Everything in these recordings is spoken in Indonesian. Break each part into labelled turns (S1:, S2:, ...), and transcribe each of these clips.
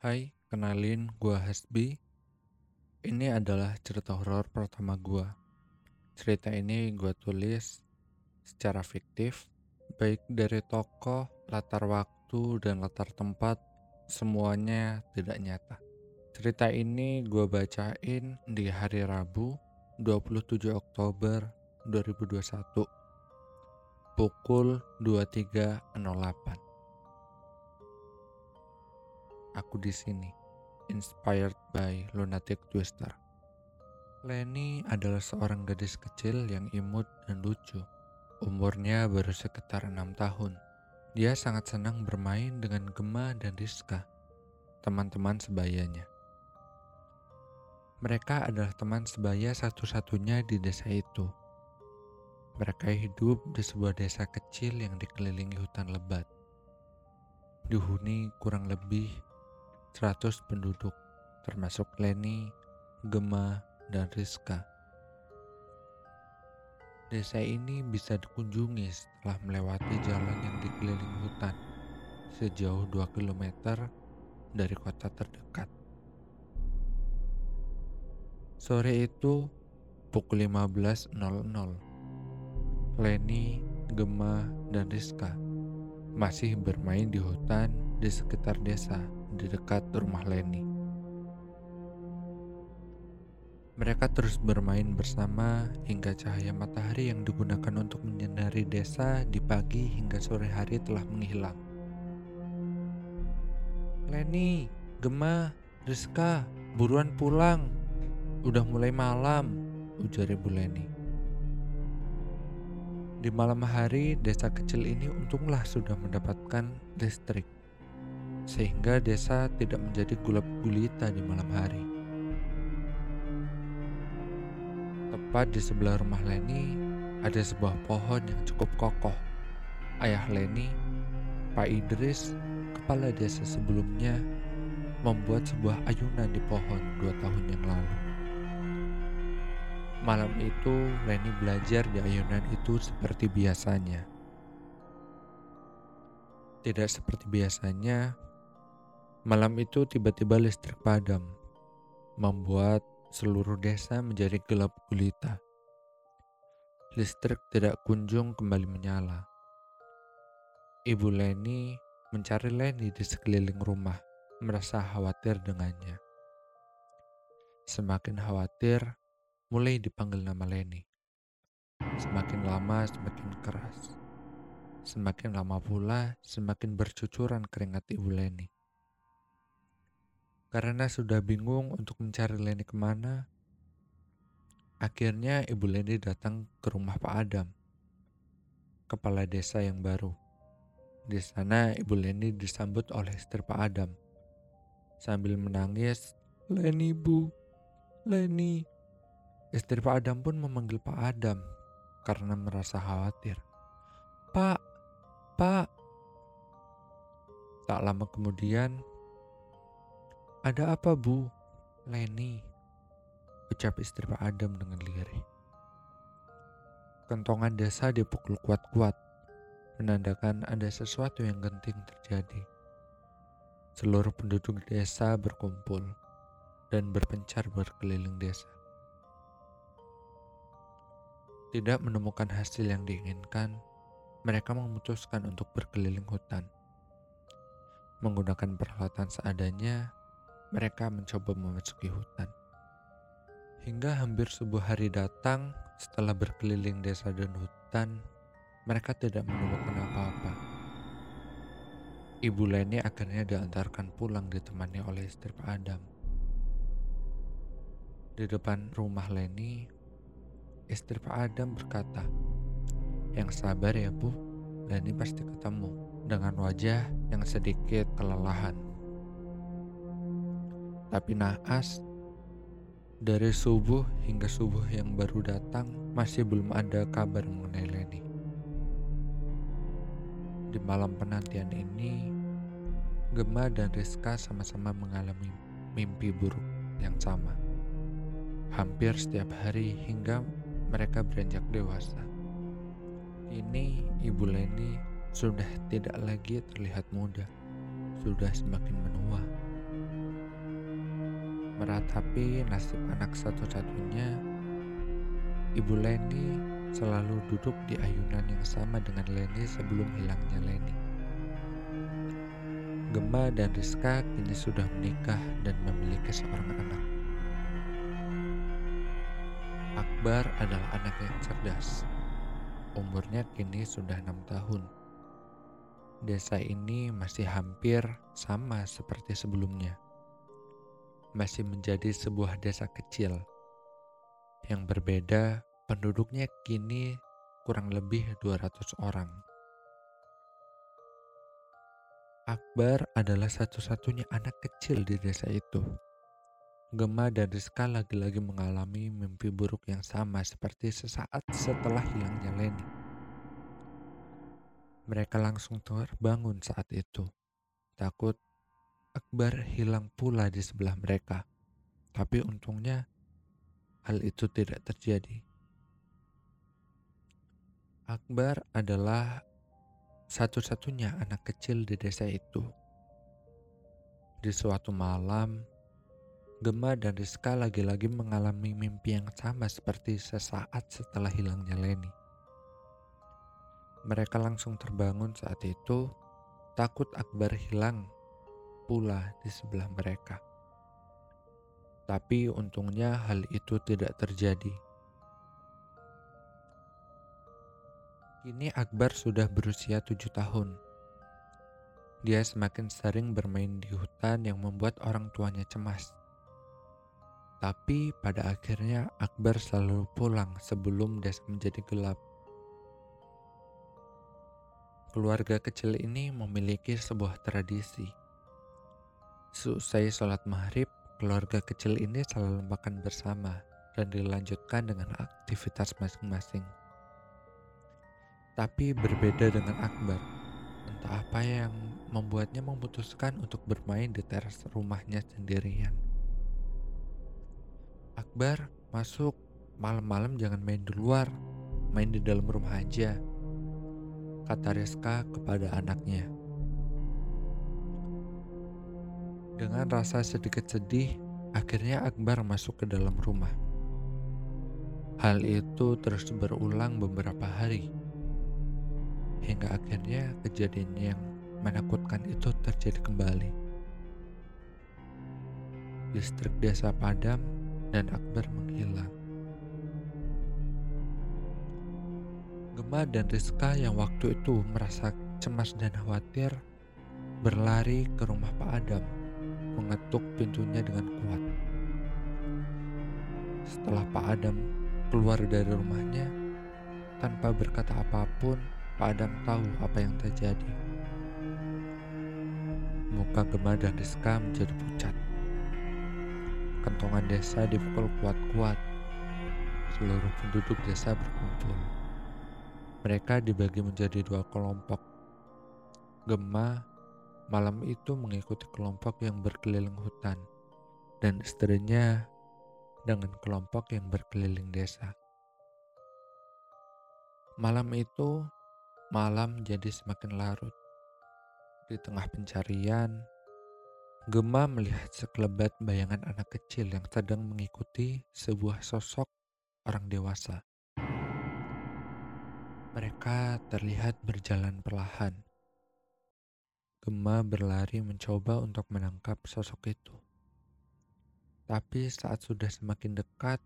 S1: Hai, kenalin gua Hasbi. Ini adalah cerita horor pertama gua. Cerita ini gua tulis secara fiktif, baik dari tokoh, latar waktu, dan latar tempat, semuanya tidak nyata. Cerita ini gua bacain di hari Rabu, 27 Oktober 2021, pukul 23.08. Aku di sini, inspired by Lunatic Twister. Lenny adalah seorang gadis kecil yang imut dan lucu. Umurnya baru sekitar enam tahun. Dia sangat senang bermain dengan Gemma dan Rizka, teman-teman sebayanya. Mereka adalah teman sebaya satu-satunya di desa itu. Mereka hidup di sebuah desa kecil yang dikelilingi hutan lebat. Dihuni kurang lebih 100 penduduk, termasuk Leni, Gemma, dan Rizka. Desa ini bisa dikunjungi setelah melewati jalan yang dikelilingi hutan sejauh 2 km dari kota terdekat. Sore itu pukul 15.00. Leni, Gemma, dan Rizka masih bermain di hutan di sekitar desa di dekat rumah Leni. Mereka terus bermain bersama hingga cahaya matahari yang digunakan untuk menyinari desa di pagi hingga sore hari telah menghilang. Leni, Gemma, Rizka, buruan pulang. Udah mulai malam, ujar Ibu Leni. Di malam hari, desa kecil ini untunglah sudah mendapatkan listrik, sehingga desa tidak menjadi gulap gulita di malam hari. Tepat di sebelah rumah Leni ada sebuah pohon yang cukup kokoh. Ayah Leni, Pak Idris, kepala desa sebelumnya, membuat sebuah ayunan di pohon dua tahun yang lalu. Malam itu, Leni belajar di ayunan itu seperti biasanya. Tidak seperti biasanya, malam itu tiba-tiba listrik padam, membuat seluruh desa menjadi gelap gulita. Listrik tidak kunjung kembali menyala. Ibu Leni mencari Leni di sekeliling rumah, merasa khawatir dengannya. Semakin khawatir, mulai dipanggil nama Leni. Semakin lama semakin keras. Semakin lama pula semakin bercucuran keringat Ibu Leni. Karena sudah bingung untuk mencari Leni ke mana, akhirnya Ibu Leni datang ke rumah Pak Adam, kepala desa yang baru. Di sana Ibu Leni disambut oleh istri Pak Adam. Sambil menangis, Leni bu, Leni. Istri Pak Adam pun memanggil Pak Adam karena merasa khawatir. Pak, Pak. Tak lama kemudian, ada apa bu? Leni, ucap istri Pak Adam dengan lirih. Kentongan desa dipukul kuat-kuat, menandakan ada sesuatu yang genting terjadi. Seluruh penduduk desa berkumpul dan berpencar berkeliling desa. Tidak menemukan hasil yang diinginkan, mereka memutuskan untuk berkeliling hutan. Menggunakan peralatan seadanya, mereka mencoba memasuki hutan. Hingga hampir sebuah hari datang, setelah berkeliling desa dan hutan, mereka tidak menemukan apa-apa. Ibu Leni akhirnya diantarkan pulang ditemani oleh istri Pak Adam. Di depan rumah Leni, istri Pak Adam berkata, Yang sabar ya bu, Leni pasti ketemu dengan wajah yang sedikit kelelahan. Tapi naas, dari subuh hingga subuh yang baru datang masih belum ada kabar mengenai Leni. Di malam penantian ini, Gemma dan Rizka sama-sama mengalami mimpi buruk yang sama. Hampir setiap hari hingga mereka beranjak dewasa. Ini Ibu Leni sudah tidak lagi terlihat muda, sudah semakin menua meratapi nasib anak satu-satunya, Ibu Leni selalu duduk di ayunan yang sama dengan Leni sebelum hilangnya Leni. Gemma dan Rizka kini sudah menikah dan memiliki seorang anak. Akbar adalah anak yang cerdas. Umurnya kini sudah enam tahun. Desa ini masih hampir sama seperti sebelumnya masih menjadi sebuah desa kecil. Yang berbeda, penduduknya kini kurang lebih 200 orang. Akbar adalah satu-satunya anak kecil di desa itu. Gemma dan Rizka lagi-lagi mengalami mimpi buruk yang sama seperti sesaat setelah hilangnya Leni. Mereka langsung terbangun saat itu, takut Akbar hilang pula di sebelah mereka. Tapi untungnya hal itu tidak terjadi. Akbar adalah satu-satunya anak kecil di desa itu. Di suatu malam, Gemma dan Rizka lagi-lagi mengalami mimpi yang sama seperti sesaat setelah hilangnya Leni. Mereka langsung terbangun saat itu, takut Akbar hilang pula di sebelah mereka. Tapi untungnya hal itu tidak terjadi. Kini Akbar sudah berusia tujuh tahun. Dia semakin sering bermain di hutan yang membuat orang tuanya cemas. Tapi pada akhirnya Akbar selalu pulang sebelum desa menjadi gelap. Keluarga kecil ini memiliki sebuah tradisi Seusai sholat maghrib, keluarga kecil ini selalu makan bersama dan dilanjutkan dengan aktivitas masing-masing. Tapi berbeda dengan Akbar, entah apa yang membuatnya memutuskan untuk bermain di teras rumahnya sendirian. Akbar masuk malam-malam jangan main di luar, main di dalam rumah aja, kata Rizka kepada anaknya. Dengan rasa sedikit sedih, akhirnya Akbar masuk ke dalam rumah. Hal itu terus berulang beberapa hari, hingga akhirnya kejadian yang menakutkan itu terjadi kembali. Listrik desa padam dan Akbar menghilang. Gemma dan Rizka yang waktu itu merasa cemas dan khawatir berlari ke rumah Pak Adam mengetuk pintunya dengan kuat. Setelah Pak Adam keluar dari rumahnya, tanpa berkata apa pun, Pak Adam tahu apa yang terjadi. Muka Gemma dan Rizka menjadi pucat. Kentongan desa dipukul kuat-kuat. Seluruh penduduk desa berkumpul. Mereka dibagi menjadi dua kelompok. Gemma malam itu mengikuti kelompok yang berkeliling hutan dan istrinya dengan kelompok yang berkeliling desa. Malam itu, malam jadi semakin larut. Di tengah pencarian, Gemma melihat sekelebat bayangan anak kecil yang sedang mengikuti sebuah sosok orang dewasa. Mereka terlihat berjalan perlahan Gemma berlari mencoba untuk menangkap sosok itu. Tapi saat sudah semakin dekat,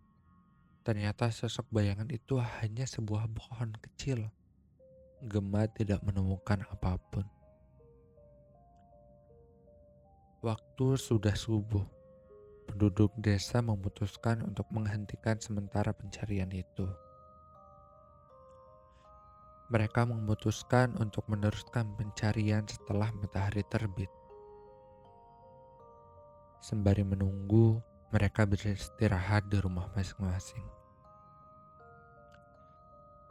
S1: ternyata sosok bayangan itu hanya sebuah pohon kecil. Gemma tidak menemukan apa pun. Waktu sudah subuh. Penduduk desa memutuskan untuk menghentikan sementara pencarian itu mereka memutuskan untuk meneruskan pencarian setelah matahari terbit. Sembari menunggu, mereka beristirahat di rumah masing-masing.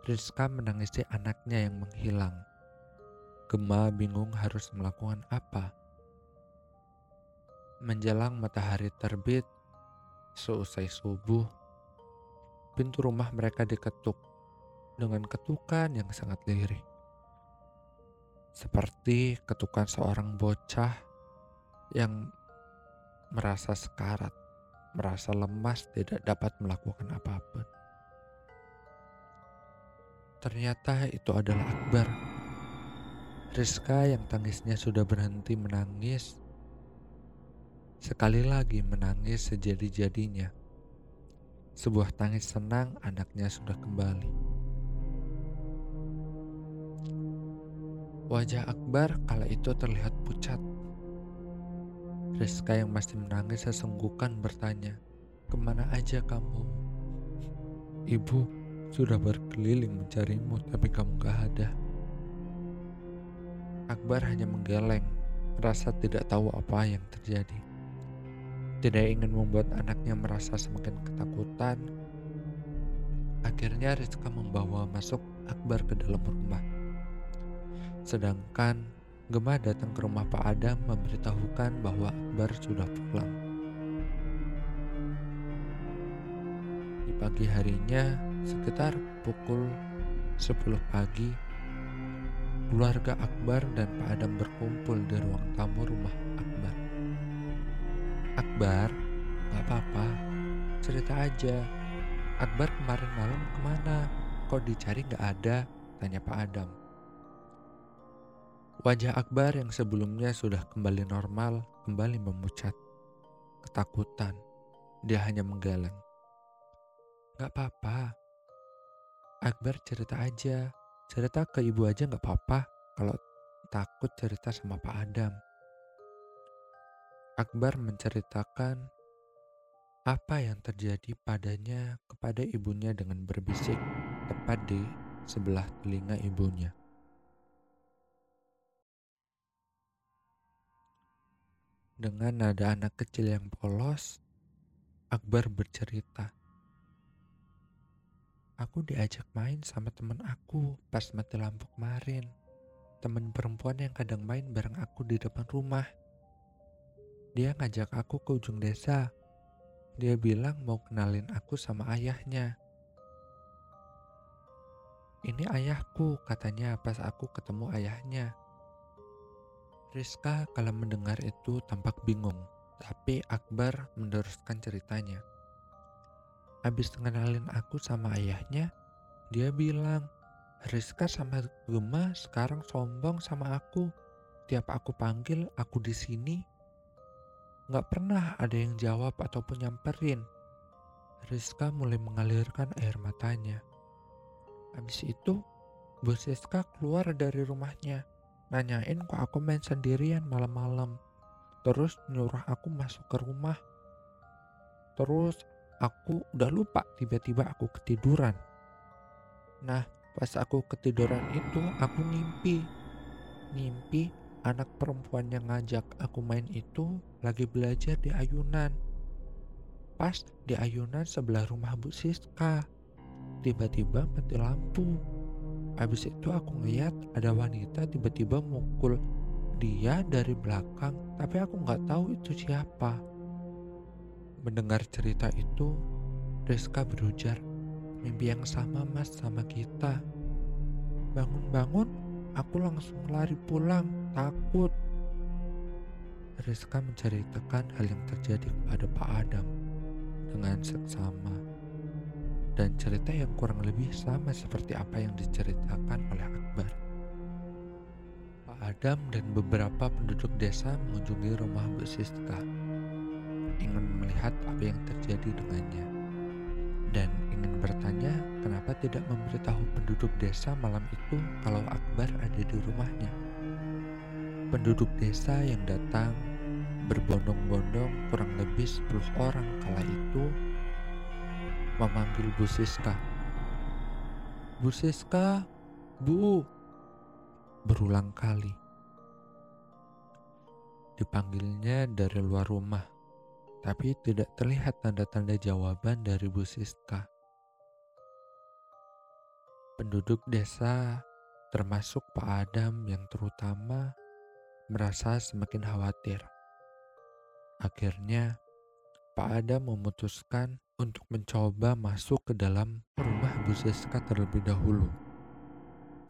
S1: Rizka menangisi anaknya yang menghilang. Gemma bingung harus melakukan apa. Menjelang matahari terbit, seusai subuh, pintu rumah mereka diketuk dengan ketukan yang sangat lirih. Seperti ketukan seorang bocah yang merasa sekarat. merasa lemas tidak dapat melakukan apa pun. Ternyata itu adalah Akbar. Rizka yang tangisnya sudah berhenti menangis, sekali lagi menangis sejadi-jadinya. Sebuah tangis senang anaknya sudah kembali. Wajah Akbar kala itu terlihat pucat Rizka yang masih menangis sesenggukan bertanya, Ke mana aja kamu? Ibu sudah berkeliling mencarimu tapi kamu gak ada. Akbar hanya menggeleng, merasa tidak tahu apa yang terjadi. Tidak ingin membuat anaknya merasa semakin ketakutan. Akhirnya Rizka membawa masuk Akbar ke dalam rumah. Sedangkan Gemah datang ke rumah Pak Adam memberitahukan bahwa Akbar sudah pulang. Di pagi harinya, sekitar pukul 10 pagi, keluarga Akbar dan Pak Adam berkumpul di ruang tamu rumah Akbar. Akbar, gak apa-apa, cerita aja. Akbar kemarin malam ke mana? Kok dicari gak ada? Tanya Pak Adam. Wajah Akbar yang sebelumnya sudah kembali normal kembali memucat. Ketakutan, dia hanya menggeleng. Gak apa-apa. Akbar cerita aja. Cerita ke ibu aja gak apa-apa kalau takut cerita sama Pak Adam. Akbar menceritakan apa yang terjadi padanya kepada ibunya dengan berbisik tepat di sebelah telinga ibunya. Dengan nada anak kecil yang polos, Akbar bercerita. Aku diajak main sama temen aku pas mati lampu kemarin. Temen perempuan yang kadang main bareng aku di depan rumah. Dia ngajak aku ke ujung desa. Dia bilang mau kenalin aku sama ayahnya. Ini ayahku, katanya pas aku ketemu ayahnya. Rizka kalau mendengar itu tampak bingung, tapi Akbar meneruskan ceritanya. Habis mengenalin aku sama ayahnya, dia bilang, Rizka sama Gema sekarang sombong sama aku. Tiap aku panggil aku di sini, nggak pernah ada yang jawab ataupun nyamperin. Rizka mulai mengalirkan air matanya. Habis itu, Bu Rizka keluar dari rumahnya nanyain kok aku main sendirian malam-malam. Terus nyuruh aku masuk ke rumah. Terus aku udah lupa tiba-tiba aku ketiduran. Nah, pas aku ketiduran itu aku ngimpi. Ngimpi anak perempuan yang ngajak aku main itu lagi belajar di ayunan. Pas di ayunan sebelah rumah Bu Siska. Tiba-tiba mati lampu. Habis itu aku ngeliat ada wanita tiba-tiba mukul dia dari belakang, tapi aku nggak tahu itu siapa. Mendengar cerita itu, Rizka berujar, mimpi yang sama mas sama kita. Bangun-bangun, aku langsung lari pulang, takut. Rizka menceritakan hal yang terjadi kepada Pak Adam dengan seksama dan cerita yang kurang lebih sama seperti apa yang diceritakan oleh Akbar. Pak Adam dan beberapa penduduk desa mengunjungi rumah Bu Siska, ingin melihat apa yang terjadi dengannya, dan ingin bertanya kenapa tidak memberitahu penduduk desa malam itu kalau Akbar ada di rumahnya. Penduduk desa yang datang berbondong-bondong kurang lebih 10 orang kala itu memanggil Bu Siska. Bu Siska, Bu. Berulang kali. Dipanggilnya dari luar rumah, tapi tidak terlihat tanda-tanda jawaban dari Bu Siska. Penduduk desa, termasuk Pak Adam yang terutama, merasa semakin khawatir. Akhirnya, Pak Adam memutuskan untuk mencoba masuk ke dalam rumah Bu Siska terlebih dahulu.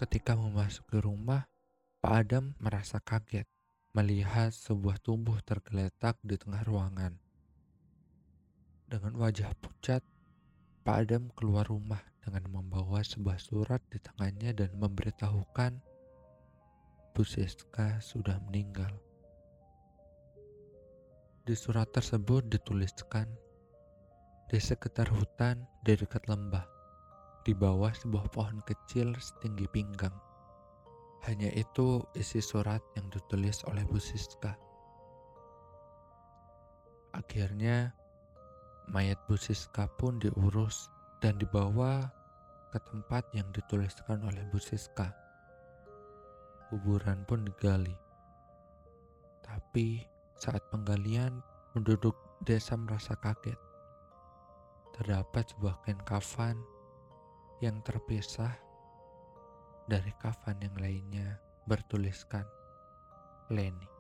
S1: Ketika memasuki rumah, Pak Adam merasa kaget melihat sebuah tubuh tergeletak di tengah ruangan. Dengan wajah pucat, Pak Adam keluar rumah dengan membawa sebuah surat di tangannya dan memberitahukan Bu Siska sudah meninggal. Di surat tersebut dituliskan, di sekitar hutan di dekat lembah, di bawah sebuah pohon kecil setinggi pinggang. Hanya itu isi surat yang ditulis oleh Bu Siska. Akhirnya, mayat Bu Siska pun diurus dan dibawa ke tempat yang dituliskan oleh Bu Siska. Kuburan pun digali. Tapi saat penggalian, penduduk desa merasa kaget. Terdapat sebuah kain kafan yang terpisah dari kafan yang lainnya bertuliskan Leni.